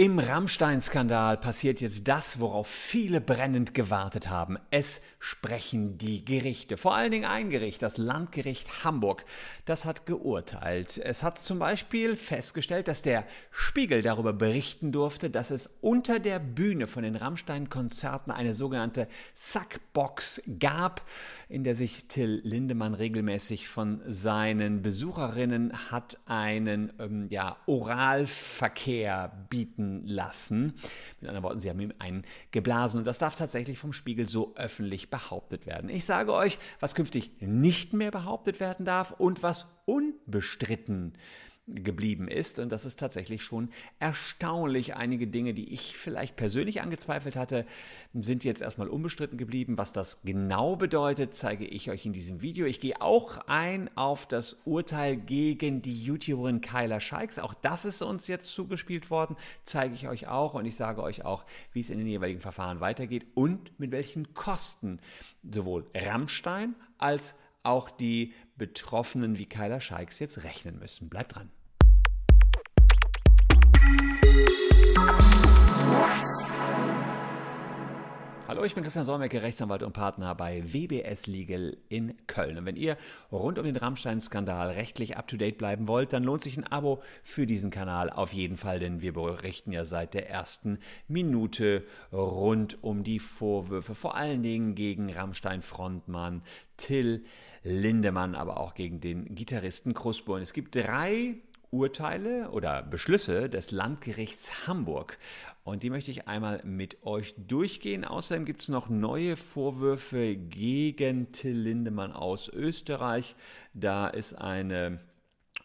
Im Rammstein-Skandal passiert jetzt das, worauf viele brennend gewartet haben. Es sprechen die Gerichte. Vor allen Dingen ein Gericht, das Landgericht Hamburg. Das hat geurteilt. Es hat zum Beispiel festgestellt, dass der Spiegel darüber berichten durfte, dass es unter der Bühne von den Rammstein-Konzerten eine sogenannte Sackbox gab, in der sich Till Lindemann regelmäßig von seinen Besucherinnen hat einen ähm, ja, Oralverkehr bieten lassen. Mit anderen Worten, sie haben ihm einen geblasen und das darf tatsächlich vom Spiegel so öffentlich behauptet werden. Ich sage euch, was künftig nicht mehr behauptet werden darf und was unbestritten geblieben ist. Und das ist tatsächlich schon erstaunlich. Einige Dinge, die ich vielleicht persönlich angezweifelt hatte, sind jetzt erstmal unbestritten geblieben. Was das genau bedeutet, zeige ich euch in diesem Video. Ich gehe auch ein auf das Urteil gegen die YouTuberin Kyla Scheiks. Auch das ist uns jetzt zugespielt worden, zeige ich euch auch. Und ich sage euch auch, wie es in den jeweiligen Verfahren weitergeht und mit welchen Kosten sowohl Rammstein als auch die Betroffenen wie Kyla Scheiks jetzt rechnen müssen. Bleibt dran. Hallo, ich bin Christian Solmecke, Rechtsanwalt und Partner bei WBS Legal in Köln. Und wenn ihr rund um den Rammstein-Skandal rechtlich up-to-date bleiben wollt, dann lohnt sich ein Abo für diesen Kanal auf jeden Fall, denn wir berichten ja seit der ersten Minute rund um die Vorwürfe, vor allen Dingen gegen Rammstein-Frontmann Till Lindemann, aber auch gegen den Gitarristen Kruspo. Und es gibt drei Urteile oder Beschlüsse des Landgerichts Hamburg. Und die möchte ich einmal mit euch durchgehen. Außerdem gibt es noch neue Vorwürfe gegen Till Lindemann aus Österreich. Da ist eine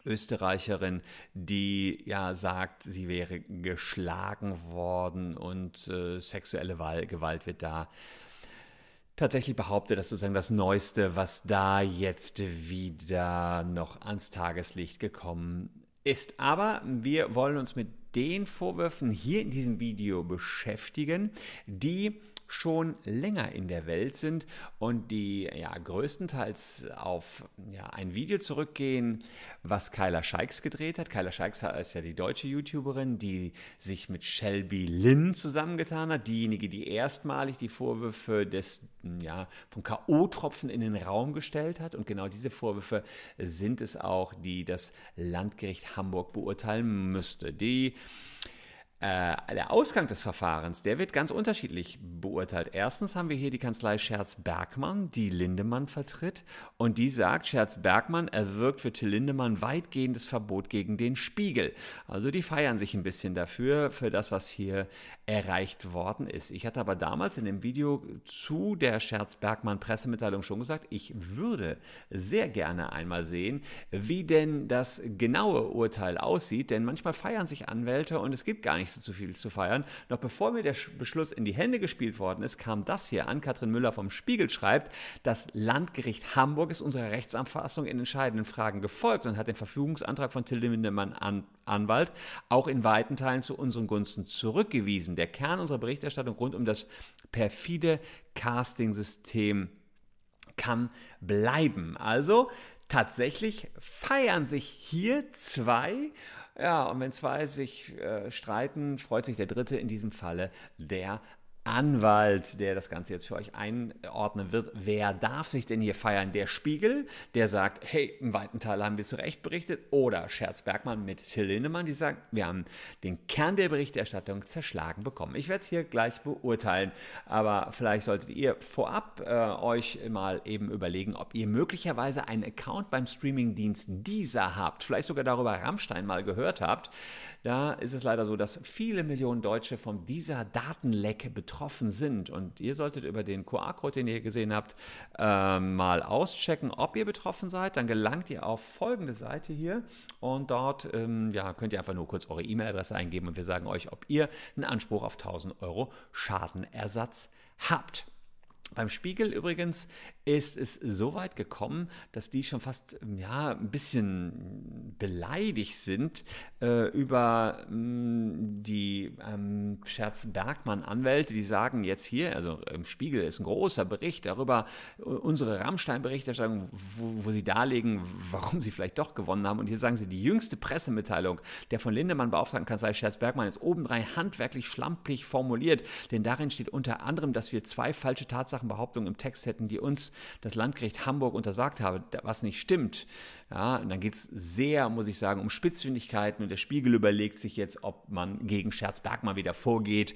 Österreicherin, die ja sagt, sie wäre geschlagen worden und äh, sexuelle Gewalt wird da tatsächlich behauptet, dass sozusagen das Neueste, was da jetzt wieder noch ans Tageslicht gekommen ist. Aber wir wollen uns mit den Vorwürfen hier in diesem Video beschäftigen, die schon länger in der Welt sind und die ja größtenteils auf ja, ein Video zurückgehen, was Kyla Scheiks gedreht hat. Kyla Scheiks ist ja die deutsche YouTuberin, die sich mit Shelby Lynn zusammengetan hat, diejenige, die erstmalig die Vorwürfe des ja, von K.O.-Tropfen in den Raum gestellt hat. Und genau diese Vorwürfe sind es auch, die das Landgericht Hamburg beurteilen müsste. Die der Ausgang des Verfahrens, der wird ganz unterschiedlich beurteilt. Erstens haben wir hier die Kanzlei Scherz-Bergmann, die Lindemann vertritt. Und die sagt, Scherz-Bergmann erwirkt für Till Lindemann weitgehendes Verbot gegen den Spiegel. Also die feiern sich ein bisschen dafür, für das, was hier erreicht worden ist. Ich hatte aber damals in dem Video zu der Scherz-Bergmann-Pressemitteilung schon gesagt, ich würde sehr gerne einmal sehen, wie denn das genaue Urteil aussieht. Denn manchmal feiern sich Anwälte und es gibt gar nicht so viel zu feiern. Noch bevor mir der Beschluss in die Hände gespielt worden ist, kam das hier an. Katrin Müller vom Spiegel schreibt, das Landgericht Hamburg ist unserer Rechtsanfassung in entscheidenden Fragen gefolgt und hat den Verfügungsantrag von Till Lindemann an, Anwalt auch in weiten Teilen zu unseren Gunsten zurückgewiesen. Der Kern unserer Berichterstattung rund um das perfide Casting-System kann bleiben. Also tatsächlich feiern sich hier zwei ja, und wenn zwei sich äh, streiten, freut sich der Dritte, in diesem Falle der Anwalt, der das Ganze jetzt für euch einordnen wird. Wer darf sich denn hier feiern? Der Spiegel, der sagt, hey, im weiten Teil haben wir zu Recht berichtet. Oder Scherz Bergmann mit Till Lindemann, die sagt, wir haben den Kern der Berichterstattung zerschlagen bekommen. Ich werde es hier gleich beurteilen, aber vielleicht solltet ihr vorab äh, euch mal eben überlegen, ob ihr möglicherweise einen Account beim Streamingdienst dieser habt, vielleicht sogar darüber Rammstein mal gehört habt. Da ist es leider so, dass viele Millionen Deutsche von dieser Datenlecke betroffen sind. Und ihr solltet über den QR-Code, den ihr gesehen habt, äh, mal auschecken, ob ihr betroffen seid. Dann gelangt ihr auf folgende Seite hier und dort ähm, ja, könnt ihr einfach nur kurz eure E-Mail-Adresse eingeben und wir sagen euch, ob ihr einen Anspruch auf 1000 Euro Schadenersatz habt. Beim Spiegel übrigens ist es so weit gekommen, dass die schon fast ja, ein bisschen beleidigt sind äh, über mh, mm, die ähm, Scherz-Bergmann-Anwälte, die sagen jetzt hier, also im Spiegel ist ein großer Bericht darüber, unsere Rammstein-Berichterstattung, wo, wo, sie darlegen, warum sie vielleicht doch gewonnen haben. Und hier sagen sie, die jüngste Pressemitteilung der von Lindemann beauftragten Kanzlei Scherz-Bergmann ist obendrein handwerklich schlampig formuliert, denn darin steht unter anderem, dass wir zwei falsche Tatsachenbehauptungen im Text hätten, die uns das Landgericht Hamburg untersagt habe, was nicht stimmt. Ja, und dann geht es sehr, muss ich sagen, um Spitzfindigkeiten und der Spiegel überlegt sich jetzt, ob man gegen Scherzberg wieder vorgeht.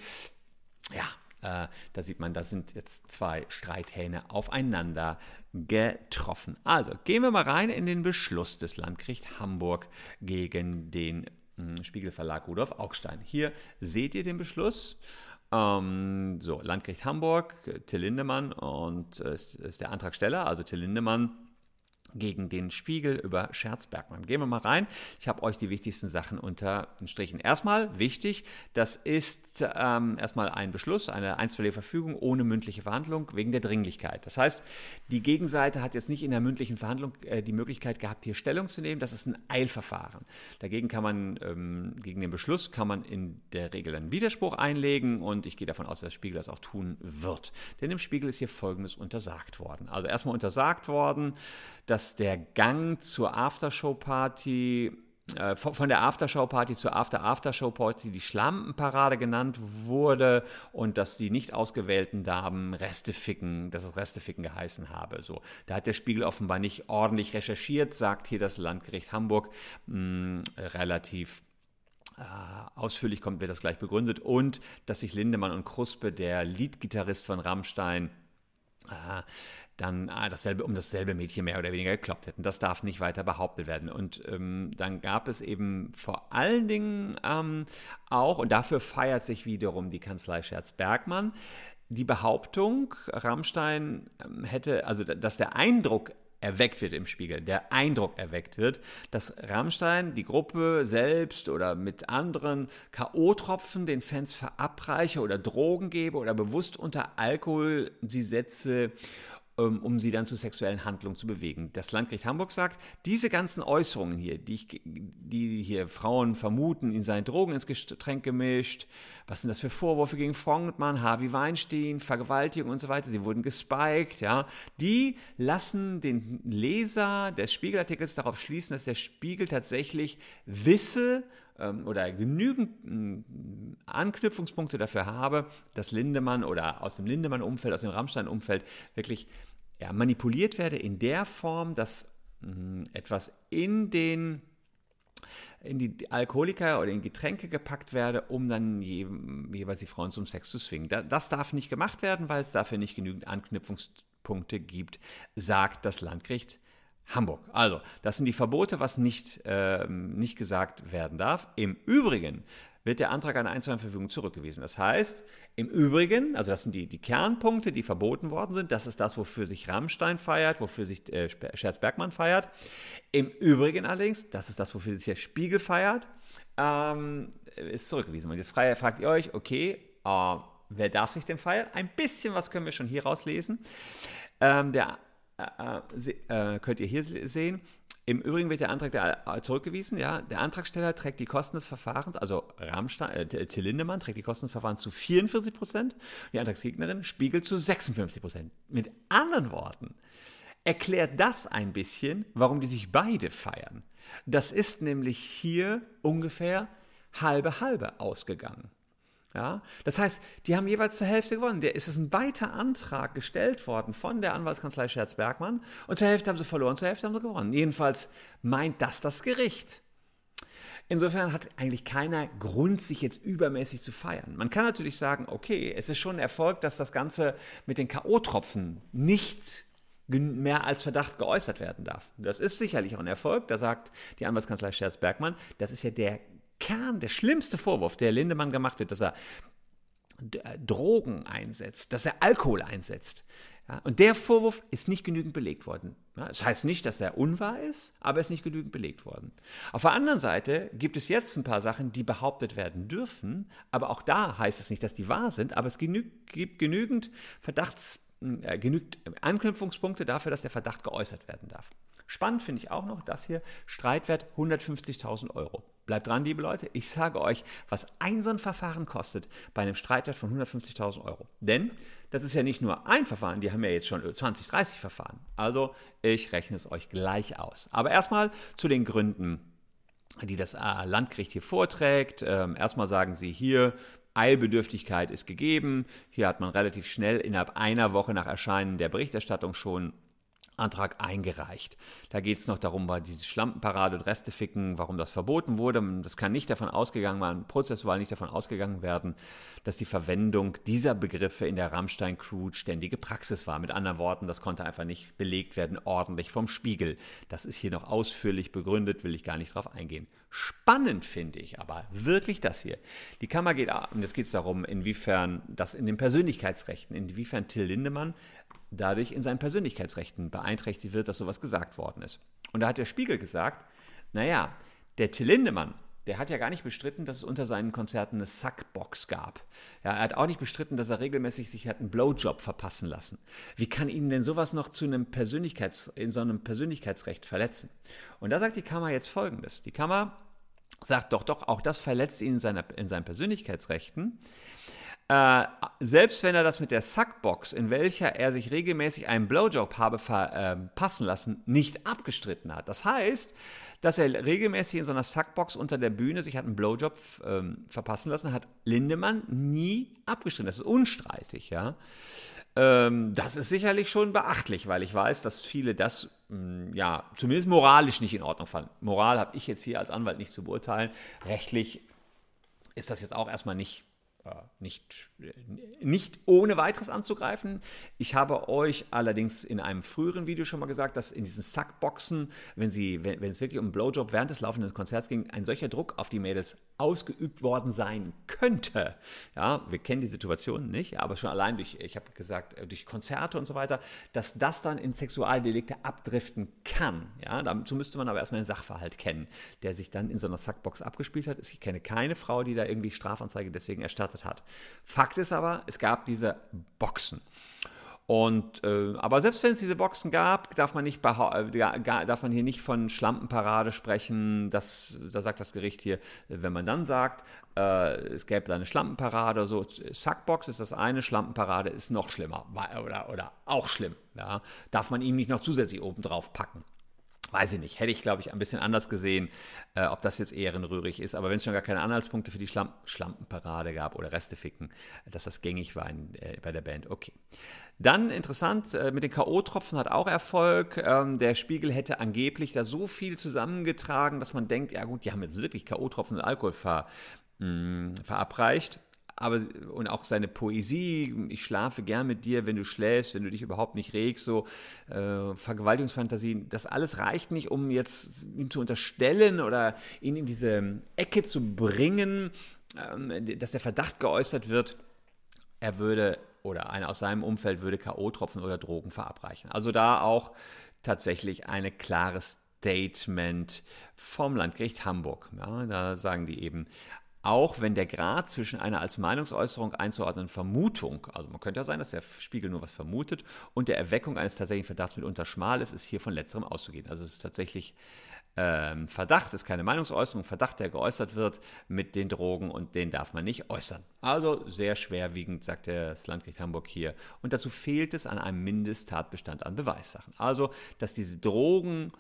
Ja, äh, da sieht man, da sind jetzt zwei Streithähne aufeinander getroffen. Also gehen wir mal rein in den Beschluss des Landgericht Hamburg gegen den hm, Spiegelverlag Rudolf Augstein. Hier seht ihr den Beschluss. Ähm, so, Landgericht Hamburg, Till Lindemann und äh, ist, ist der Antragsteller, also Till Lindemann gegen den Spiegel über Scherzbergmann. Gehen wir mal rein. Ich habe euch die wichtigsten Sachen unterstrichen. Erstmal wichtig, das ist ähm, erstmal ein Beschluss, eine einstweilige Verfügung ohne mündliche Verhandlung wegen der Dringlichkeit. Das heißt, die Gegenseite hat jetzt nicht in der mündlichen Verhandlung äh, die Möglichkeit gehabt, hier Stellung zu nehmen. Das ist ein Eilverfahren. Dagegen kann man, ähm, gegen den Beschluss kann man in der Regel einen Widerspruch einlegen und ich gehe davon aus, dass der Spiegel das auch tun wird. Denn im Spiegel ist hier Folgendes untersagt worden. Also erstmal untersagt worden, dass der Gang zur Aftershow-Party äh, von der Aftershow-Party zur After-Aftershow-Party die Schlampenparade genannt wurde und dass die nicht ausgewählten Damen Resteficken, dass es Resteficken geheißen habe. So, da hat der Spiegel offenbar nicht ordentlich recherchiert, sagt hier das Landgericht Hamburg mh, relativ äh, ausführlich kommt, wird das gleich begründet und dass sich Lindemann und Kruspe, der Leadgitarrist von Rammstein, dann ah, dasselbe, um dasselbe Mädchen mehr oder weniger gekloppt hätten. Das darf nicht weiter behauptet werden. Und ähm, dann gab es eben vor allen Dingen ähm, auch, und dafür feiert sich wiederum die Kanzlei Scherz-Bergmann, die Behauptung, Rammstein ähm, hätte, also dass der Eindruck erweckt wird im Spiegel, der Eindruck erweckt wird, dass Rammstein die Gruppe selbst oder mit anderen K.O.-Tropfen den Fans verabreiche oder Drogen gebe oder bewusst unter Alkohol sie setze um sie dann zu sexuellen Handlungen zu bewegen. Das Landgericht Hamburg sagt, diese ganzen Äußerungen hier, die, ich, die hier Frauen vermuten, in seinen Drogen ins Getränk gemischt, was sind das für Vorwürfe gegen Frontmann, Harvey Weinstein, Vergewaltigung und so weiter, sie wurden gespiked, ja, die lassen den Leser des Spiegelartikels darauf schließen, dass der Spiegel tatsächlich wisse, ähm, oder genügend mm, Anknüpfungspunkte dafür habe, dass Lindemann oder aus dem Lindemann-Umfeld, aus dem Rammstein-Umfeld wirklich ja, manipuliert werde in der Form, dass mh, mm, etwas in den in die Alkoholiker oder in Getränke gepackt werde, um dann je, jeweils die Frauen zum Sex zu zwingen. Das darf nicht gemacht werden, weil es dafür nicht genügend Anknüpfungspunkte gibt, sagt das Landgericht Hamburg. Also, das sind die Verbote, was nicht, äh, nicht gesagt werden darf. Im Übrigen wird der Antrag einer Einzelverfügung zurückgewiesen. Das heißt, im Übrigen, also das sind die, die Kernpunkte, die verboten worden sind, das ist das, wofür sich Rammstein feiert, wofür sich äh, Scherz-Bergmann feiert. Im Übrigen allerdings, das ist das, wofür sich der Spiegel feiert, ähm, ist zurückgewiesen. Und jetzt fragt ihr euch, okay, äh, wer darf sich denn feiern? Ein bisschen was können wir schon hier rauslesen. Ähm, der äh, äh, könnt ihr hier sehen. Im Übrigen wird der Antrag äh, zurückgewiesen. Ja, der Antragsteller trägt die Kosten des Verfahrens, also Rammstein, äh, Till Lindemann trägt die Kosten des Verfahrens zu 44 Prozent, die Antragsgegnerin spiegelt zu 56 Prozent. Mit anderen Worten erklärt das ein bisschen, warum die sich beide feiern. Das ist nämlich hier ungefähr halbe halbe ausgegangen. Ja, das heißt, die haben jeweils zur Hälfte gewonnen. Der ist es ein weiter Antrag gestellt worden von der Anwaltskanzlei Scherz-Bergmann und zur Hälfte haben sie verloren, zur Hälfte haben sie gewonnen. Jedenfalls meint das das Gericht. Insofern hat eigentlich keiner Grund, sich jetzt übermäßig zu feiern. Man kann natürlich sagen, okay, es ist schon ein Erfolg, dass das Ganze mit den K.O.-Tropfen nicht mehr als Verdacht geäußert werden darf. Das ist sicherlich auch ein Erfolg. Da sagt die Anwaltskanzlei Scherz-Bergmann, das ist ja der Kern, der schlimmste Vorwurf, der Lindemann gemacht wird, dass er äh, Drogen einsetzt, dass er Alkohol einsetzt. Ja, und der Vorwurf ist nicht genügend belegt worden. Ja, das heißt nicht, dass er unwahr ist, aber er ist nicht genügend belegt worden. Auf der anderen Seite gibt es jetzt ein paar Sachen, die behauptet werden dürfen, aber auch da heißt es nicht, dass die wahr sind, aber es genü gibt genügend Verdachts, äh, genügt Anknüpfungspunkte dafür, dass der Verdacht geäußert werden darf. Spannend finde ich auch noch das hier, Streitwert 150.000 Euro. Bleibt dran, liebe Leute. Ich sage euch, was ein so ein Verfahren kostet bei einem Streitwert von 150.000 Euro. Denn das ist ja nicht nur ein Verfahren, die haben ja jetzt schon 20, 30 Verfahren. Also ich rechne es euch gleich aus. Aber erstmal zu den Gründen, die das äh, Landgericht hier vorträgt. Ähm, erstmal sagen sie hier, Eilbedürftigkeit ist gegeben. Hier hat man relativ schnell innerhalb einer Woche nach Erscheinen der Berichterstattung schon Antrag eingereicht. Da geht es noch darum, bei diese Schlampenparade und Reste ficken, warum das verboten wurde. Das kann nicht davon ausgegangen werden, prozessual nicht davon ausgegangen werden, dass die Verwendung dieser Begriffe in der Rammstein-Crew ständige Praxis war. Mit anderen Worten, das konnte einfach nicht belegt werden, ordentlich vom Spiegel. Das ist hier noch ausführlich begründet, will ich gar nicht drauf eingehen. Spannend finde ich aber wirklich das hier. Die Kammer geht, und jetzt geht es darum, inwiefern das in den Persönlichkeitsrechten, inwiefern Till Lindemann dadurch in seinen Persönlichkeitsrechten beeinträchtigt wird, dass sowas gesagt worden ist. Und da hat der Spiegel gesagt, naja, der Till Lindemann, der hat ja gar nicht bestritten, dass es unter seinen Konzerten eine Sackbox gab. Ja, er hat auch nicht bestritten, dass er regelmäßig sich hat einen Blowjob verpassen lassen. Wie kann ihn denn sowas noch zu einem Persönlichkeits, in so einem Persönlichkeitsrecht verletzen? Und da sagt die Kammer jetzt Folgendes. Die Kammer sagt doch, doch, auch das verletzt ihn in, seiner, in seinen Persönlichkeitsrechten. Äh, selbst wenn er das mit der Sackbox, in welcher er sich regelmäßig einen Blowjob habe verpassen äh, lassen, nicht abgestritten hat. Das heißt, dass er regelmäßig in so einer Sackbox unter der Bühne sich hat einen Blowjob ähm, verpassen lassen, hat Lindemann nie abgestritten. Das ist unstreitig, ja. Ähm, das ist sicherlich schon beachtlich, weil ich weiß, dass viele das, mh, hm, ja, zumindest moralisch nicht in Ordnung fanden. Moral habe ich jetzt hier als Anwalt nicht zu beurteilen. Rechtlich ist das jetzt auch erstmal nicht äh, nicht, nicht ohne weiteres anzugreifen. Ich habe euch allerdings in einem früheren Video schon mal gesagt, dass in diesen Sackboxen, wenn, sie, wenn, wenn es wirklich um Blowjob während des laufenden Konzerts ging, ein solcher Druck auf die Mädels ausgeübt worden sein könnte. Ja, wir kennen die Situation nicht, aber schon allein durch, ich habe gesagt, äh, durch Konzerte und so weiter, dass das dann in Sexualdelikte abdriften kann. Ja, dazu müsste man aber erstmal den Sachverhalt kennen, der sich dann in so einer Sackbox abgespielt hat. Ich kenne keine Frau, die da irgendwie Strafanzeige deswegen erstattet hat. Fakt ist aber, es gab diese Boxen. Und, äh, aber selbst wenn es diese Boxen gab, darf man, nicht äh, darf man hier nicht von Schlampenparade sprechen. Das, da sagt das Gericht hier, wenn man dann sagt, äh, es gäbe da eine Schlampenparade so. Sackbox ist das eine, Schlampenparade ist noch schlimmer oder, oder auch schlimm. Ja. Darf man ihm nicht noch zusätzlich oben drauf packen. Weiß ich nicht, hätte ich, glaube ich, ein bisschen anders gesehen, äh, ob das jetzt ehrenrührig ist. Aber wenn es schon gar keine Anhaltspunkte für die Schlamp Schlampenparade gab oder Resteficken, dass das gängig war in, äh, bei der Band, okay. Dann interessant, äh, mit den K.O.-Tropfen hat auch Erfolg. Ähm, der Spiegel hätte angeblich da so viel zusammengetragen, dass man denkt, ja gut, die haben jetzt wirklich K.O.-Tropfen und Alkohol ver, mm, verabreicht aber und auch seine Poesie, ich schlafe gern mit dir, wenn du schläfst, wenn du dich überhaupt nicht regst, so äh, Vergewaltigungsfantasien, das alles reicht nicht, um jetzt ihm zu unterstellen oder ihn in diese Ecke zu bringen, ähm, dass der Verdacht geäußert wird, er würde oder einer aus seinem Umfeld würde K.O.-Tropfen oder Drogen verabreichen. Also da auch tatsächlich eine klare Statement vom Landgericht Hamburg. Ja, da sagen die eben, auch wenn der Grad zwischen einer als Meinungsäußerung einzuordnenden Vermutung, also man könnte ja sein, dass der Spiegel nur was vermutet, und der Erweckung eines tatsächlichen Verdachts mitunter schmal ist, ist hier von letzterem auszugehen. Also es ist tatsächlich ähm, Verdacht, ist keine Meinungsäußerung, Verdacht, der geäußert wird mit den Drogen und den darf man nicht äußern. Also sehr schwerwiegend, sagt das Landgericht Hamburg hier. Und dazu fehlt es an einem Mindesttatbestand an Beweissachen. Also, dass diese Drogen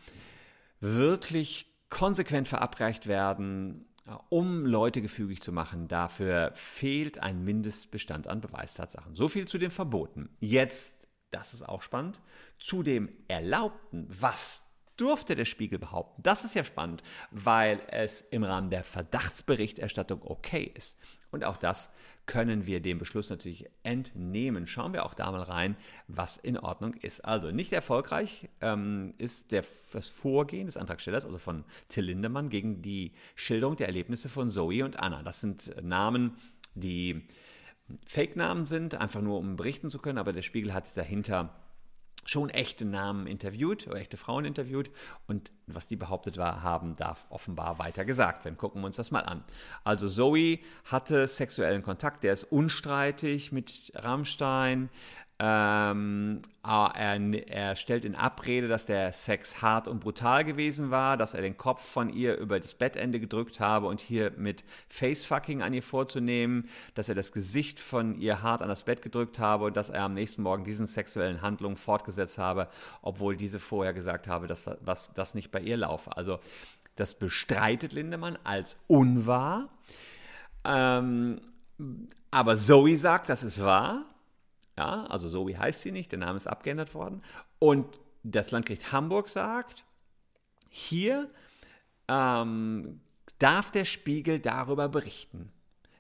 wirklich konsequent verabreicht werden, um Leute gefügig zu machen. Dafür fehlt ein Mindestbestand an Beweistatsachen. So viel zu den Verboten. Jetzt, das ist auch spannend, zu dem Erlaubten. Was durfte der Spiegel behaupten? Das ist ja spannend, weil es im Rahmen der Verdachtsberichterstattung okay ist. Und auch das können wir dem Beschluss natürlich entnehmen. Schauen wir auch da mal rein, was in Ordnung ist. Also nicht erfolgreich ähm, ist der, das Vorgehen des Antragstellers, also von Till Lindemann, gegen die Schilderung der Erlebnisse von Zoe und Anna. Das sind Namen, die Fake-Namen sind, einfach nur um berichten zu können, aber der Spiegel hat dahinter schon echte Namen interviewt oder echte Frauen interviewt und was die behauptet war, haben, darf offenbar weiter gesagt werden. Gucken wir uns das mal an. Also Zoe hatte sexuellen Kontakt, der ist unstreitig mit Rammstein. Ähm, ah, er, er, stellt in Abrede, dass der Sex hart und brutal gewesen war, dass er den Kopf von ihr über das Bettende gedrückt habe und hier mit Facefucking an ihr vorzunehmen, dass er das Gesicht von ihr hart an das Bett gedrückt habe und dass er am nächsten Morgen diesen sexuellen Handlungen fortgesetzt habe, obwohl diese vorher gesagt habe, dass was, das nicht bei ihr laufe. Also das bestreitet Lindemann als unwahr. Ähm, aber Zoe sagt, das ist wahr. Ja, also Zoe heißt sie nicht, der Name ist abgeändert worden. Und das Landgericht Hamburg sagt, hier ähm, darf der Spiegel darüber berichten.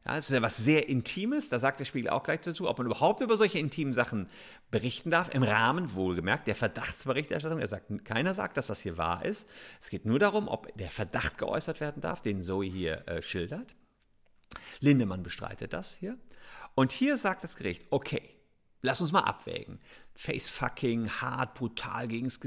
Ja, das ist ja was sehr Intimes, da sagt der Spiegel auch gleich dazu, ob man überhaupt über solche intimen Sachen berichten darf, im Rahmen wohlgemerkt der Verdachtsberichterstattung. Er sagt, keiner sagt, dass das hier wahr ist. Es geht nur darum, ob der Verdacht geäußert werden darf, den Zoe hier äh, schildert. Lindemann bestreitet das hier. Und hier sagt das Gericht, okay, Lass uns mal abwägen. Facefucking, hart, brutal gegen das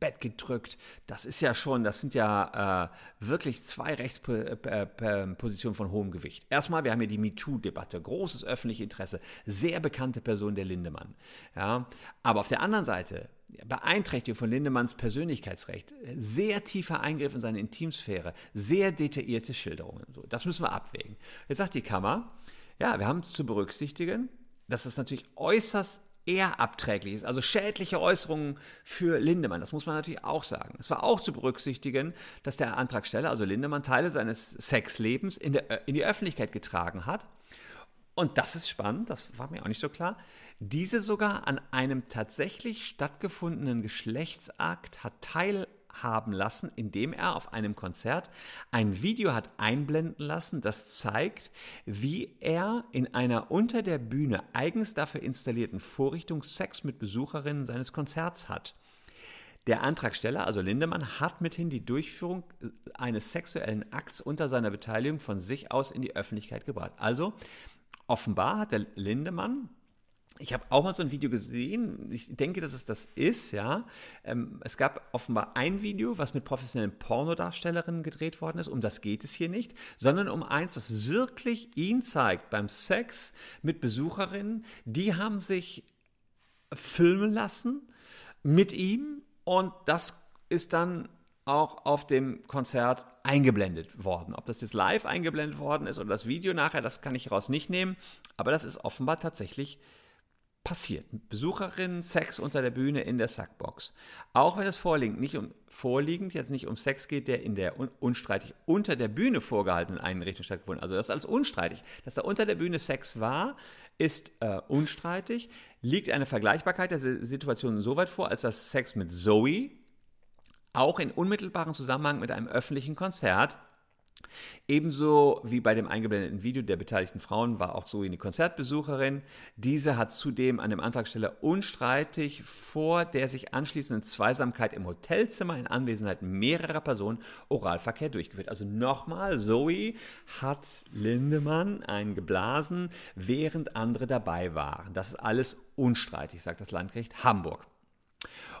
Bett gedrückt. Das ist ja schon, das sind ja äh, wirklich zwei Rechtspositionen von hohem Gewicht. Erstmal, wir haben hier die MeToo-Debatte, großes öffentliches Interesse, sehr bekannte Person der Lindemann. Ja, aber auf der anderen Seite, Beeinträchtigung von Lindemanns Persönlichkeitsrecht, sehr tiefer Eingriff in seine Intimsphäre, sehr detaillierte Schilderungen. So, das müssen wir abwägen. Jetzt sagt die Kammer, ja, wir haben es zu berücksichtigen, dass es natürlich äußerst eher abträglich ist, also schädliche Äußerungen für Lindemann. Das muss man natürlich auch sagen. Es war auch zu berücksichtigen, dass der Antragsteller, also Lindemann, Teile seines Sexlebens in, der, in die Öffentlichkeit getragen hat. Und das ist spannend, das war mir auch nicht so klar. Diese sogar an einem tatsächlich stattgefundenen Geschlechtsakt hat teil haben lassen, indem er auf einem Konzert ein Video hat einblenden lassen, das zeigt, wie er in einer unter der Bühne eigens dafür installierten Vorrichtung Sex mit Besucherinnen seines Konzerts hat. Der Antragsteller, also Lindemann, hat mithin die Durchführung eines sexuellen Akts unter seiner Beteiligung von sich aus in die Öffentlichkeit gebracht. Also offenbar hat der Lindemann ich habe auch mal so ein Video gesehen. Ich denke, dass es das ist, ja. Ähm, es gab offenbar ein Video, was mit professionellen Pornodarstellerinnen gedreht worden ist. Um das geht es hier nicht, sondern um eins, das wirklich ihn zeigt beim Sex mit Besucherinnen. Die haben sich filmen lassen mit ihm und das ist dann auch auf dem Konzert eingeblendet worden. Ob das jetzt live eingeblendet worden ist oder das Video nachher, das kann ich raus nicht nehmen. Aber das ist offenbar tatsächlich passiert. Besucherinnen, Sex unter der Bühne in der Sackbox. Auch wenn es vorliegend nicht um vorliegend jetzt nicht um Sex geht, der in der un unstreitig unter der Bühne vorgehaltenen Einrichtung stattgefunden. Also das ist alles unstreitig. Dass da unter der Bühne Sex war, ist äh, unstreitig. Liegt eine Vergleichbarkeit der Situation insoweit vor, als dass Sex mit Zoe auch in unmittelbarem Zusammenhang mit einem öffentlichen Konzert Ebenso wie bei dem eingeblendeten Video der beteiligten Frauen war auch Zoe eine Konzertbesucherin. Diese hat zudem an dem Antragsteller unstreitig vor der sich anschließenden Zweisamkeit im Hotelzimmer in Anwesenheit mehrerer Personen Oralverkehr durchgeführt. Also nochmal, Zoe hat Lindemann einen geblasen, während andere dabei waren. Das ist alles unstreitig, sagt das Landgericht Hamburg.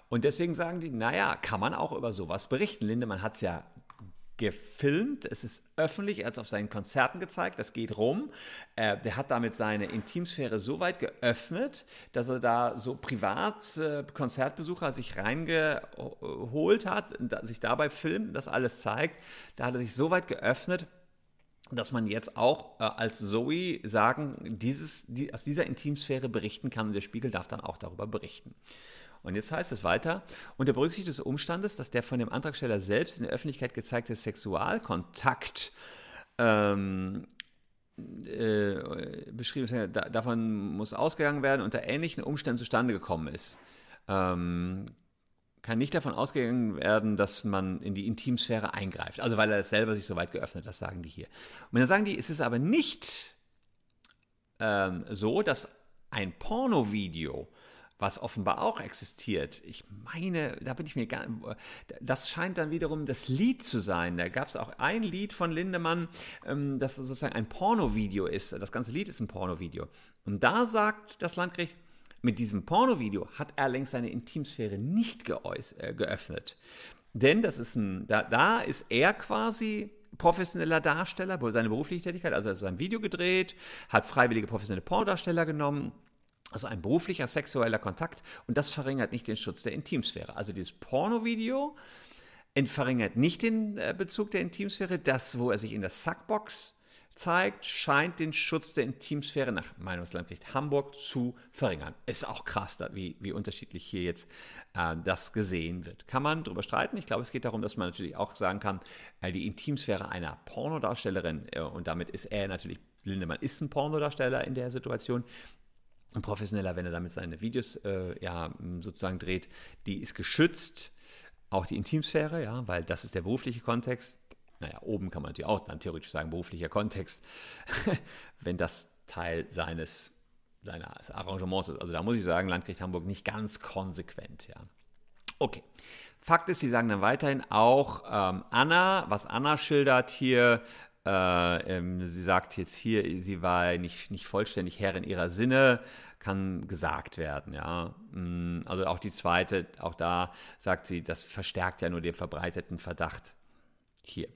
Und deswegen sagen die, naja, kann man auch über sowas berichten. Lindemann hat es ja gefilmt, es ist öffentlich, er hat es auf seinen Konzerten gezeigt, das geht rum. Äh, der hat damit seine Intimsphäre so weit geöffnet, dass er da so privat äh, Konzertbesucher sich reingeholt hat, sich dabei filmt, das alles zeigt. Da hat er sich so weit geöffnet, dass man jetzt auch äh, als Zoe sagen, dieses, die, aus dieser Intimsphäre berichten kann und der Spiegel darf dann auch darüber berichten. Und jetzt heißt es weiter, unter Berücksichtigung des Umstandes, dass der von dem Antragsteller selbst in der Öffentlichkeit gezeigte Sexualkontakt ähm, äh, beschrieben ist, da, davon muss ausgegangen werden, unter ähnlichen Umständen zustande gekommen ist. Ähm, kann nicht davon ausgegangen werden, dass man in die Intimsphäre eingreift. Also weil er es selber sich so weit geöffnet hat, das sagen die hier. Und dann sagen die, es ist aber nicht ähm, so, dass ein Pornovideo was offenbar auch existiert. Ich meine, da bin ich mir gar das scheint dann wiederum das Lied zu sein. Da gab es auch ein Lied von Lindemann, ähm, das sozusagen ein Pornovideo ist. Das ganze Lied ist ein Pornovideo. Und da sagt das Landgericht, mit diesem Pornovideo hat er längst seine Intimsphäre nicht äh, geöffnet. Denn das ist ein, da, da ist er quasi professioneller Darsteller, seine berufliche Tätigkeit, also er hat sein Video gedreht, hat freiwillige professionelle Pornodarsteller genommen Also ein beruflicher sexueller Kontakt und das verringert nicht den Schutz der Intimsphäre. Also dieses Pornovideo verringert nicht den äh, Bezug der Intimsphäre. Das, wo er sich in der Sackbox zeigt, scheint den Schutz der Intimsphäre nach Meinungslandgericht Hamburg zu verringern. Ist auch krass, wie, wie unterschiedlich hier jetzt äh, das gesehen wird. Kann man darüber streiten? Ich glaube, es geht darum, dass man natürlich auch sagen kann, äh, die Intimsphäre einer Pornodarstellerin, äh, und damit ist er natürlich, Lindemann ist ein Pornodarsteller in der Situation, ein Professioneller, wenn er damit seine Videos äh, ja, sozusagen dreht, die ist geschützt, auch die Intimsphäre, ja, weil das ist der berufliche Kontext naja, oben kann man natürlich auch dann theoretisch sagen, beruflicher Kontext, wenn das Teil seines, seines Arrangements ist. Also da muss ich sagen, Landgericht Hamburg nicht ganz konsequent, ja. Okay. Fakt ist, sie sagen dann weiterhin auch ähm, Anna, was Anna schildert hier, äh, ähm, sie sagt jetzt hier, sie war nicht, nicht vollständig Herr in ihrer Sinne, kann gesagt werden, ja. Mm, also auch die zweite, auch da sagt sie, das verstärkt ja nur den verbreiteten Verdacht hier.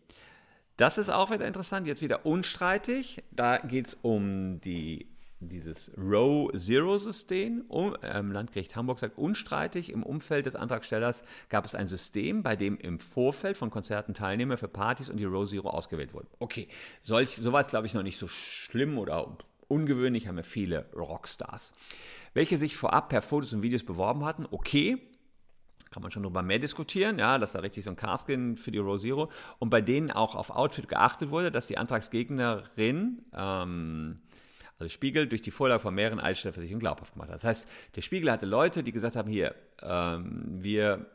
Das ist auch wieder interessant, jetzt wieder unstreitig. Da geht es um die, dieses Row-Zero-System. Um, ähm, Landgericht Hamburg sagt, unstreitig im Umfeld des Antragstellers gab es ein System, bei dem im Vorfeld von Konzerten Teilnehmer für Partys und die Row-Zero ausgewählt wurden. Okay, solch, sowas glaube ich noch nicht so schlimm oder ungewöhnlich, haben wir viele Rockstars. Welche sich vorab per Fotos und Videos beworben hatten, okay, kann man schon darüber mehr diskutieren, ja, dass da richtig so ein Carskin für die Rosiro und bei denen auch auf Outfit geachtet wurde, dass die Antragsgegnerin, ähm, also Spiegel, durch die Vorlage von mehreren Eidstellerversicherungen glaubhaft gemacht hat. Das heißt, der Spiegel hatte Leute, die gesagt haben, hier, ähm, wir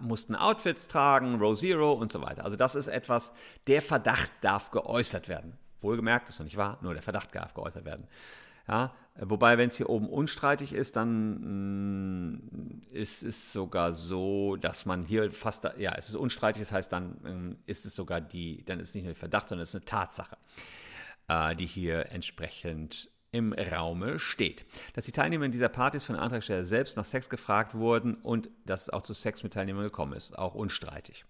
mussten Outfits tragen, Row Zero und so weiter. Also das ist etwas, der Verdacht darf geäußert werden. Wohlgemerkt, das ist noch nicht wahr, nur der Verdacht darf geäußert werden. Ja, wobei, wenn es hier oben unstreitig ist, dann mm, ist es sogar so, dass man hier fast, ja, es ist unstreitig, das heißt, dann ähm, ist es sogar die, dann ist es nicht nur ein Verdacht, sondern es ist eine Tatsache, die hier entsprechend im Raume steht. Dass die Teilnehmer dieser Partys von Antragsteller selbst nach Sex gefragt wurden und dass es auch zu Sex mit Teilnehmern gekommen ist, auch unstreitig.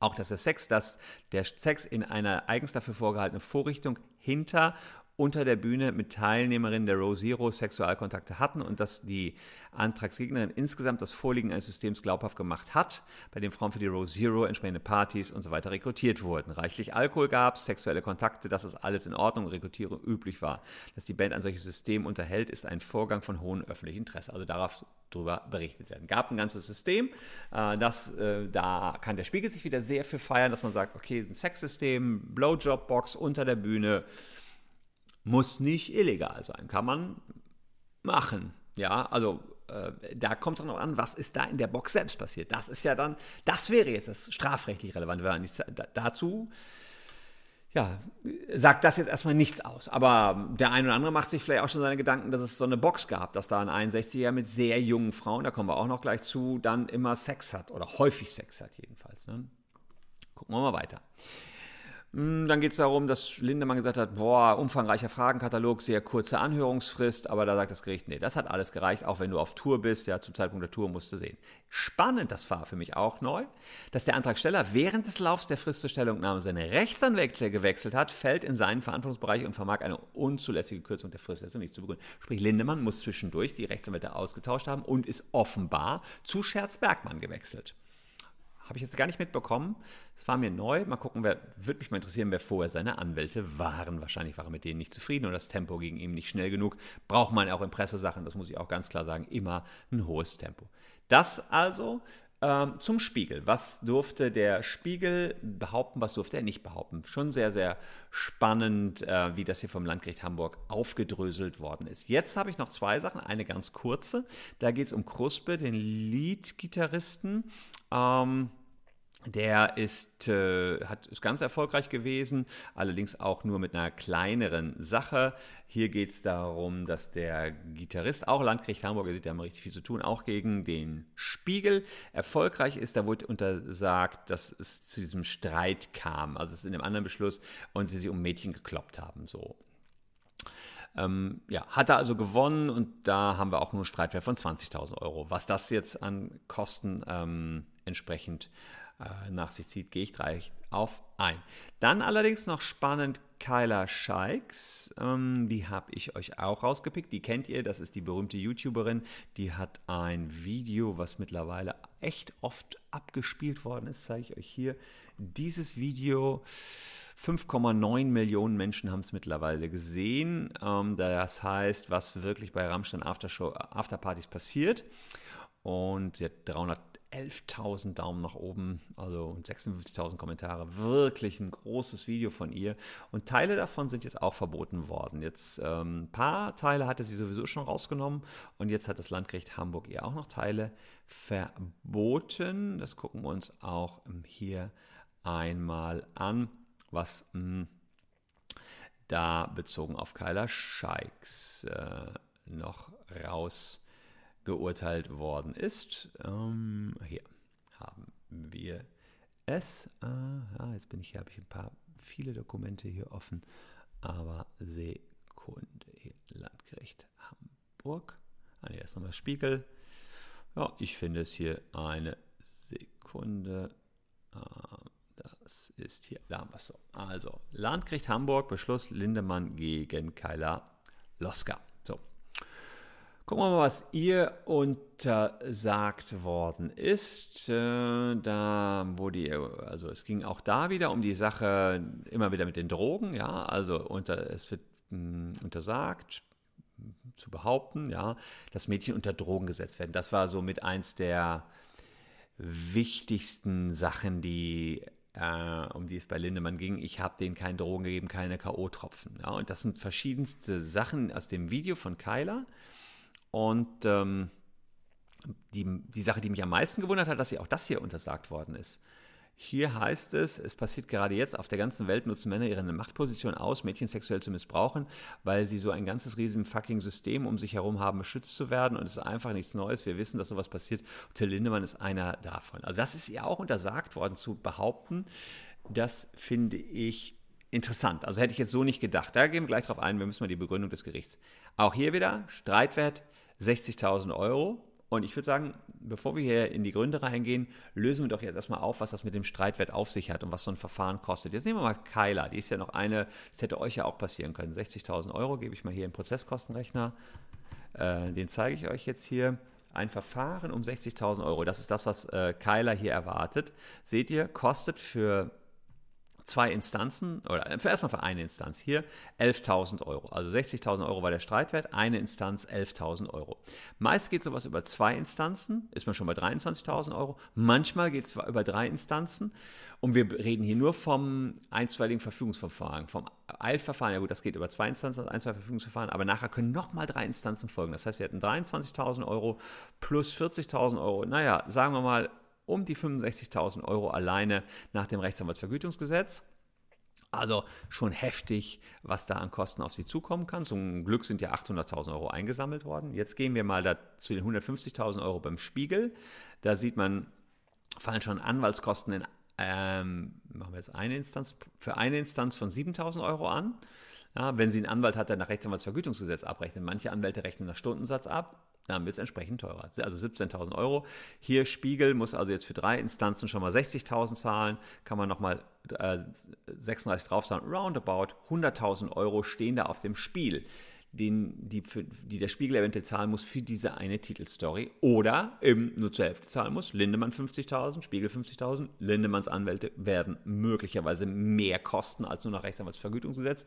Auch dass der Sex, dass der Sex in einer eigens dafür vorgehaltenen Vorrichtung hinter unter der Bühne mit Teilnehmerinnen der Row Zero Sexualkontakte hatten und dass die Antragsgegnerin insgesamt das Vorliegen eines Systems glaubhaft gemacht hat, bei dem Frauen für die Row Zero entsprechende Partys und so weiter rekrutiert wurden. Reichlich Alkohol gab es, sexuelle Kontakte, dass das alles in Ordnung, Rekrutierung üblich war. Dass die Band ein solches System unterhält, ist ein Vorgang von hohem öffentlichem Interesse. Also darauf darüber berichtet werden. Gab ein ganzes System, äh, das, äh, da kann der Spiegel sich wieder sehr für feiern, dass man sagt, okay, ein Sexsystem, Blowjob-Box unter der Bühne, muss nicht illegal sein, kann man machen. Ja, also äh, da kommt es auch noch an, was ist da in der Box selbst passiert. Das ist ja dann, das wäre jetzt das strafrechtlich relevant. Dazu ja, sagt das jetzt erstmal nichts aus. Aber der eine oder andere macht sich vielleicht auch schon seine Gedanken, dass es so eine Box gab, dass da ein 61er mit sehr jungen Frauen, da kommen wir auch noch gleich zu, dann immer Sex hat oder häufig Sex hat jedenfalls. Ne? Gucken wir mal weiter. Hm, dann geht es darum, dass Lindemann gesagt hat, boah, umfangreicher Fragenkatalog, sehr kurze Anhörungsfrist, aber da sagt das Gericht, nee, das hat alles gereicht, auch wenn du auf Tour bist, ja, zum Zeitpunkt der Tour musst du sehen. Spannend, das war für mich auch neu, dass der Antragsteller während des Laufs der Frist zur Stellungnahme seine Rechtsanwälte gewechselt hat, fällt in seinen Verantwortungsbereich und vermag eine unzulässige Kürzung der Fristsetzung nicht zu begründen. Sprich, Lindemann muss zwischendurch die Rechtsanwälte ausgetauscht haben und ist offenbar zu Scherz Bergmann gewechselt. Habe ich jetzt gar nicht mitbekommen. Das war mir neu. Mal gucken, wer, würde mich mal interessieren, wer vorher seine Anwälte waren. Wahrscheinlich war er mit denen nicht zufrieden und das Tempo ging ihm nicht schnell genug. Braucht man auch in Pressesachen, das muss ich auch ganz klar sagen, immer ein hohes Tempo. Das also ähm, zum Spiegel. Was durfte der Spiegel behaupten, was durfte er nicht behaupten? Schon sehr, sehr spannend, äh, wie das hier vom Landgericht Hamburg aufgedröselt worden ist. Jetzt habe ich noch zwei Sachen. Eine ganz kurze. Da geht es um Kruspe, den Lead-Gitarristen. Ähm, der ist, äh, hat, ist ganz erfolgreich gewesen, allerdings auch nur mit einer kleineren Sache. Hier geht es darum, dass der Gitarrist, auch Landgericht Hamburg, er sieht ja immer richtig viel zu tun, auch gegen den Spiegel erfolgreich ist. Da wurde untersagt, dass es zu diesem Streit kam, also es ist in einem anderen Beschluss und sie sich um Mädchen gekloppt haben. So. Ähm, ja, hat er also gewonnen und da haben wir auch nur einen Streitwert von 20.000 Euro. Was das jetzt an Kosten ähm, entsprechend äh, nach sich zieht, gehe ich gleich auf ein. Dann allerdings noch spannend Kyla Scheiks. Ähm, die habe ich euch auch rausgepickt. Die kennt ihr, das ist die berühmte YouTuberin. Die hat ein Video, was mittlerweile echt oft abgespielt worden ist, zeige ich euch hier. Dieses Video 5,9 Millionen Menschen haben es mittlerweile gesehen. Ähm, das heißt, was wirklich bei Rammstein Aftershow, Afterpartys passiert. Und sie hat 311.000 Daumen nach oben, also 56.000 Kommentare. Wirklich ein großes Video von ihr. Und Teile davon sind jetzt auch verboten worden. Jetzt ähm, ein paar Teile hatte sie sowieso schon rausgenommen. Und jetzt hat das Landgericht Hamburg ihr auch noch Teile verboten. Das gucken wir uns auch hier einmal an was mh, hm, da bezogen auf Kyla Scheiks äh, noch rausgeurteilt worden ist. Ähm, hier haben wir es. Ja, jetzt bin ich hier, habe ich ein paar, viele Dokumente hier offen, aber Sekunde. Hier, Landgericht Hamburg. Ah, hier ist nochmal Spiegel. Ja, ich finde es hier eine Sekunde. Äh, das ist hier, da haben wir es so. Also, Landgericht Hamburg, Beschluss Lindemann gegen Keiler Loska. Gucken wir mal, was ihr untersagt worden ist. Äh, da ihr, also es ging auch da wieder um die Sache, immer wieder mit den Drogen, ja, also unter, es wird hm, untersagt, zu behaupten, ja, dass Mädchen unter Drogen gesetzt werden. Das war so mit eins der wichtigsten Sachen, die äh, um die es bei Lindemann ging, ich habe denen keine Drogen gegeben, keine K.O.-Tropfen. Ja, und das sind verschiedenste Sachen aus dem Video von Kyla. Und ähm, die, die Sache, die mich am meisten gewundert hat, dass sie auch das hier untersagt worden ist. Hier heißt es, es passiert gerade jetzt, auf der ganzen Welt nutzen Männer ihre Machtposition aus, Mädchen sexuell zu missbrauchen, weil sie so ein ganzes riesen fucking System um sich herum haben, beschützt zu werden und es ist einfach nichts Neues. Wir wissen, dass sowas passiert. Till Lindemann ist einer davon. Also das ist ihr auch untersagt worden zu behaupten. Das finde ich interessant. Also hätte ich jetzt so nicht gedacht. Da gehen wir gleich drauf ein. Wir müssen mal die Begründung des Gerichts. Auch hier wieder Streitwert 60.000 Euro. Und ich würde sagen, bevor wir hier in die Gründe reingehen, lösen wir doch jetzt erstmal auf, was das mit dem Streitwert auf sich hat und was so ein Verfahren kostet. Jetzt nehmen wir mal Kyla, die ist ja noch eine, das hätte euch ja auch passieren können. 60.000 Euro gebe ich mal hier im Prozesskostenrechner. Äh, den zeige ich euch jetzt hier. Ein Verfahren um 60.000 Euro, das ist das, was äh, Kyla hier erwartet. Seht ihr, kostet für zwei Instanzen, oder für erstmal für eine Instanz hier 11.000 Euro. Also 60.000 Euro war der Streitwert, eine Instanz 11.000 Euro. Meist geht sowas über zwei Instanzen, ist man schon bei 23.000 Euro. Manchmal geht es über drei Instanzen und wir reden hier nur vom einstweiligen Verfügungsverfahren, vom Eilverfahren. Ja gut, das geht über zwei Instanzen, das einstweilige Verfügungsverfahren, aber nachher können nochmal drei Instanzen folgen. Das heißt, wir hätten 23.000 Euro plus 40.000 Euro. Naja, sagen wir mal um die 65.000 Euro alleine nach dem Rechtsanwaltsvergütungsgesetz. Also schon heftig, was da an Kosten auf Sie zukommen kann. Zum Glück sind ja 800.000 Euro eingesammelt worden. Jetzt gehen wir mal da zu den 150.000 Euro beim Spiegel. Da sieht man, fallen schon Anwaltskosten in, ähm, machen wir jetzt eine Instanz, für eine Instanz von 7.000 Euro an. Ja, wenn Sie einen Anwalt hat, der nach Rechtsanwaltsvergütungsgesetz abrechnet. Manche Anwälte rechnen nach Stundensatz ab dann wird es entsprechend teurer. Also 17.000 Euro. Hier Spiegel muss also jetzt für drei Instanzen schon mal 60.000 zahlen, kann man nochmal äh, 36 draufzahlen. Roundabout 100.000 Euro stehen da auf dem Spiel, den, die, für, die der Spiegel eventuell zahlen muss für diese eine Titelstory. Oder eben nur zur Hälfte zahlen muss. Lindemann 50.000, Spiegel 50.000. Lindemanns Anwälte werden möglicherweise mehr kosten als nur nach Rechtsanwaltsvergütungsgesetz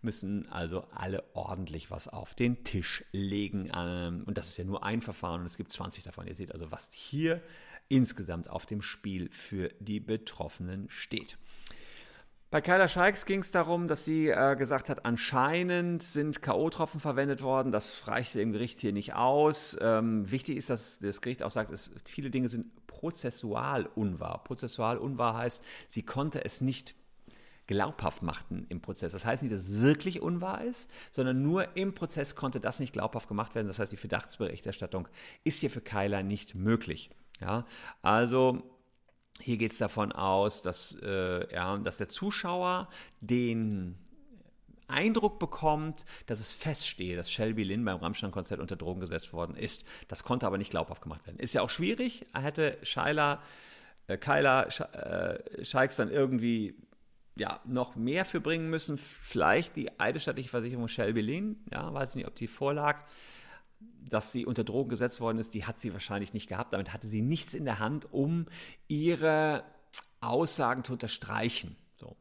müssen also alle ordentlich was auf den Tisch legen. Ähm, und das ist ja nur ein Verfahren und es gibt 20 davon. Ihr seht also, was hier insgesamt auf dem Spiel für die Betroffenen steht. Bei Kyla Scheiks ging es darum, dass sie äh, gesagt hat, anscheinend sind K.O.-Tropfen verwendet worden. Das reichte dem Gericht hier nicht aus. Ähm, wichtig ist, dass das Gericht auch sagt, es, viele Dinge sind prozessual unwahr. Prozessual unwahr heißt, sie konnte es nicht glaubhaft machten im Prozess. Das heißt nicht, dass es wirklich unwahr ist, sondern nur im Prozess konnte das nicht glaubhaft gemacht werden. Das heißt, die Verdachtsberichterstattung ist hier für Keiler nicht möglich. Ja, also hier geht es davon aus, dass, äh, ja, dass der Zuschauer den Eindruck bekommt, dass es feststehe, dass Shelby Lynn beim Rammstein-Konzert unter Drogen gesetzt worden ist. Das konnte aber nicht glaubhaft gemacht werden. Ist ja auch schwierig. Hätte Scheiler äh, Kyla äh, Scheiks dann irgendwie ja, noch mehr für bringen müssen. Vielleicht die eidesstattliche Versicherung Shelby Lynn, ja, weiß nicht, ob die vorlag, dass sie unter Drogen gesetzt worden ist, die hat sie wahrscheinlich nicht gehabt. Damit hatte sie nichts in der Hand, um ihre Aussagen zu unterstreichen. So.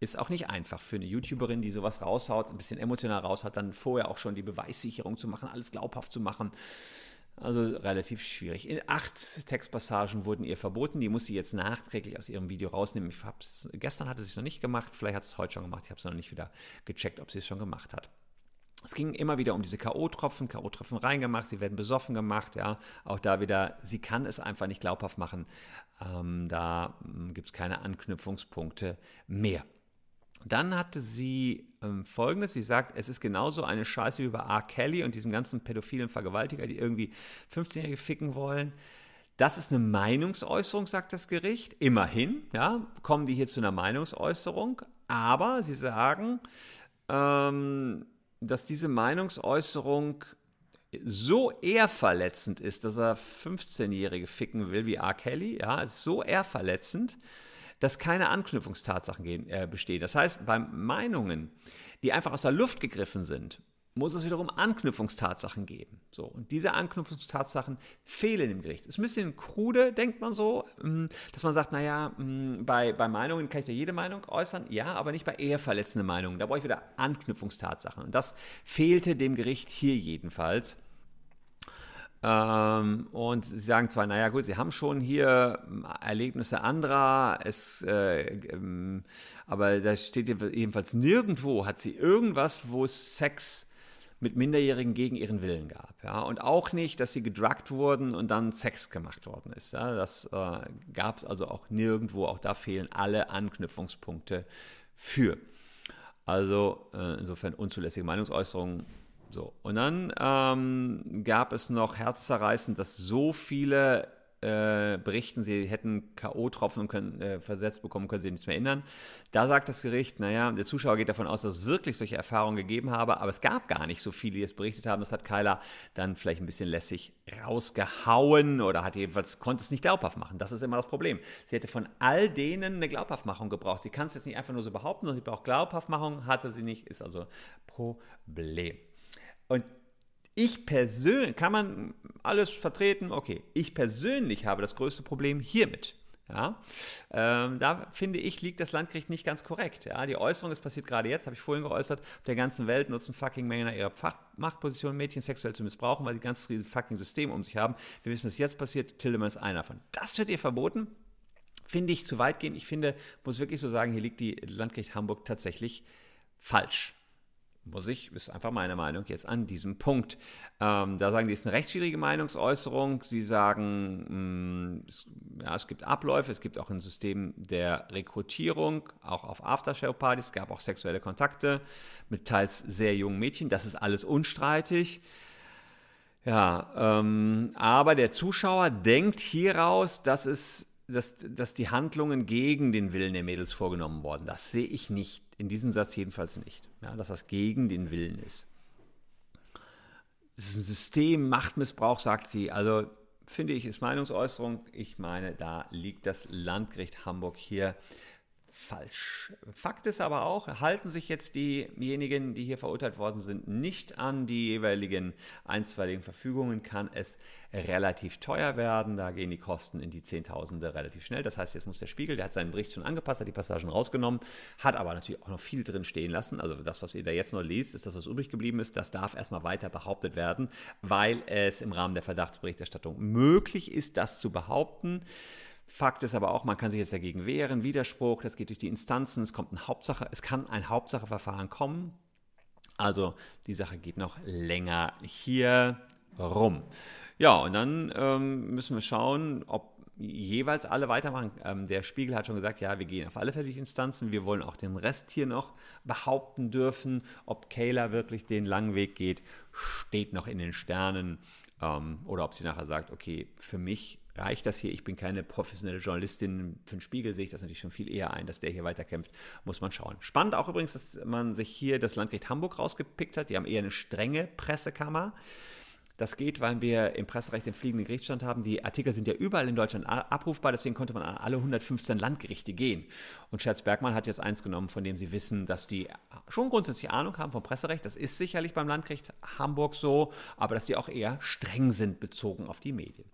Ist auch nicht einfach für eine YouTuberin, die sowas raushaut, ein bisschen emotional raushaut, dann vorher auch schon die Beweissicherung zu machen, alles glaubhaft zu machen. Also relativ schwierig. In acht Textpassagen wurden ihr verboten. Die muss sie jetzt nachträglich aus ihrem Video rausnehmen. Ich hab's, gestern hatte sie es noch nicht gemacht. Vielleicht hat sie es heute schon gemacht. Ich habe es noch nicht wieder gecheckt, ob sie es schon gemacht hat. Es ging immer wieder um diese K.O.-Tropfen, K.O.-Tropfen reingemacht, sie werden besoffen gemacht, ja. Auch da wieder, sie kann es einfach nicht glaubhaft machen. Ähm, da hm, gibt es keine Anknüpfungspunkte mehr. Dann hatte sie ähm, folgendes: Sie sagt, es ist genauso eine Scheiße wie bei R. Kelly und diesem ganzen pädophilen Vergewaltiger, die irgendwie 15-Jährige ficken wollen. Das ist eine Meinungsäußerung, sagt das Gericht. Immerhin, ja, kommen die hier zu einer Meinungsäußerung. Aber sie sagen, ähm, dass diese Meinungsäußerung so ehrverletzend ist, dass er 15-Jährige ficken will wie R. Kelly, ja, ist so ehrverletzend, dass keine Anknüpfungstatsachen gehen, äh, bestehen. Das heißt, bei Meinungen, die einfach aus der Luft gegriffen sind, muss es wiederum Anknüpfungstatsachen geben. So, und diese Anknüpfungstatsachen fehlen im Gericht. Ist ein bisschen krude, denkt man so, mm, dass man sagt, naja, mm, bei, bei Meinungen kann ich ja jede Meinung äußern, ja, aber nicht bei eher verletzenden Meinungen. Da brauche ich wieder Anknüpfungstatsachen. Und das fehlte dem Gericht hier jedenfalls. Ähm, und sie sagen zwar, naja gut, sie haben schon hier ähm, Erlebnisse anderer, es, äh, ähm, aber da steht jedenfalls nirgendwo, hat sie irgendwas, wo Sex mit Minderjährigen gegen ihren Willen gab. Ja? Und auch nicht, dass sie gedruckt wurden und dann Sex gemacht worden ist. Ja? Das äh, gab es also auch nirgendwo. Auch da fehlen alle Anknüpfungspunkte für. Also äh, insofern unzulässige Meinungsäußerungen so, und dann ähm, gab es noch herzzerreißend, dass so viele äh, berichten, sie hätten K.O.-Tropfen äh, versetzt bekommen, können sie nichts mehr erinnern. Da sagt das Gericht, naja, der Zuschauer geht davon aus, dass es wirklich solche Erfahrungen gegeben habe, aber es gab gar nicht so viele, die es berichtet haben. Das hat Kyla dann vielleicht ein bisschen lässig rausgehauen oder hat jedenfalls, konnte es nicht glaubhaft machen. Das ist immer das Problem. Sie hätte von all denen eine Glaubhaftmachung gebraucht. Sie kann es jetzt nicht einfach nur so behaupten, sondern sie braucht Glaubhaftmachung, hatte sie nicht, ist also Problem. Und ich persönlich, kann man alles vertreten, okay, ich persönlich habe das größte Problem hiermit. Ja, ähm, da finde ich, liegt das Landgericht nicht ganz korrekt. Ja, die Äußerung, das passiert gerade jetzt, habe ich vorhin geäußert, auf der ganzen Welt nutzen fucking Männer ihre Fach Machtposition, Mädchen sexuell zu missbrauchen, weil sie ganz riesen fucking System um sich haben. Wir wissen, dass jetzt passiert, Tildemann ist einer davon. Das wird ihr verboten. Finde ich zu weit gehen. Ich finde, muss wirklich so sagen, hier liegt die Landgericht Hamburg tatsächlich falsch muss ich, ist einfach meine Meinung jetzt an diesem Punkt. Ähm, da sagen die, es ist eine rechtswidrige Meinungsäußerung. Sie sagen, mh, mm, es, ja, es gibt Abläufe, es gibt auch ein System der Rekrutierung, auch auf Aftershow-Partys. Es gab auch sexuelle Kontakte mit teils sehr jungen Mädchen. Das ist alles unstreitig. Ja, ähm, aber der Zuschauer denkt hieraus, dass es dass, dass die Handlungen gegen den Willen der Mädels vorgenommen worden. Das sehe ich nicht, in diesem Satz jedenfalls nicht, ja, dass das gegen den Willen ist. Es ist ein System, Machtmissbrauch, sagt sie. Also finde ich, ist Meinungsäußerung. Ich meine, da liegt das Landgericht Hamburg hier falsch. Fakt ist aber auch, halten sich jetzt diejenigen, die hier verurteilt worden sind, nicht an die jeweiligen einstweiligen Verfügungen, kann es relativ teuer werden. Da gehen die Kosten in die Zehntausende relativ schnell. Das heißt, jetzt muss der Spiegel, der hat seinen Bericht schon angepasst, hat die Passagen rausgenommen, hat aber natürlich auch noch viel drin stehen lassen. Also das, was ihr da jetzt noch liest, ist das, was übrig geblieben ist. Das darf erstmal weiter behauptet werden, weil es im Rahmen der Verdachtsberichterstattung möglich ist, das zu behaupten. Fakt ist aber auch, man kann sich jetzt dagegen wehren, Widerspruch, das geht durch die Instanzen, es kommt ein Hauptsache, es kann ein Hauptsacheverfahren kommen. Also die Sache geht noch länger hier rum. Ja, und dann ähm, müssen wir schauen, ob jeweils alle weitermachen. Ähm, der Spiegel hat schon gesagt, ja, wir gehen auf alle Fälle durch Instanzen. Wir wollen auch den Rest hier noch behaupten dürfen. Ob Kayla wirklich den langen Weg geht, steht noch in den Sternen. Ähm, oder ob sie nachher sagt, okay, für mich reicht das hier? Ich bin keine professionelle Journalistin. Für den Spiegel sehe ich das natürlich schon viel eher ein, dass der hier weiterkämpft. Muss man schauen. Spannend auch übrigens, dass man sich hier das Landgericht Hamburg rausgepickt hat. Die haben eher eine strenge Pressekammer. Das geht, weil wir im Presserecht den fliegenden Gerichtsstand haben. Die Artikel sind ja überall in Deutschland abrufbar, deswegen konnte man an alle 115 Landgerichte gehen. Und Scherz Bergmann hat jetzt eins genommen, von dem Sie wissen, dass die schon grundsätzlich Ahnung haben vom Presserecht. Das ist sicherlich beim Landgericht Hamburg so, aber dass die auch eher streng sind bezogen auf die Medien.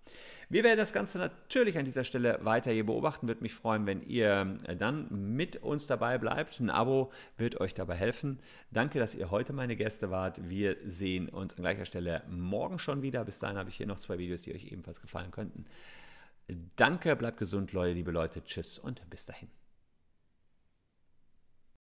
Wir werden das Ganze natürlich an dieser Stelle weiter hier beobachten. Würde mich freuen, wenn ihr dann mit uns dabei bleibt. Ein Abo wird euch dabei helfen. Danke, dass ihr heute meine Gäste wart. Wir sehen uns an gleicher Stelle morgen schon wieder. Bis dahin habe ich hier noch zwei Videos, die euch ebenfalls gefallen könnten. Danke, bleibt gesund, Leute, liebe Leute. Tschüss und bis dahin.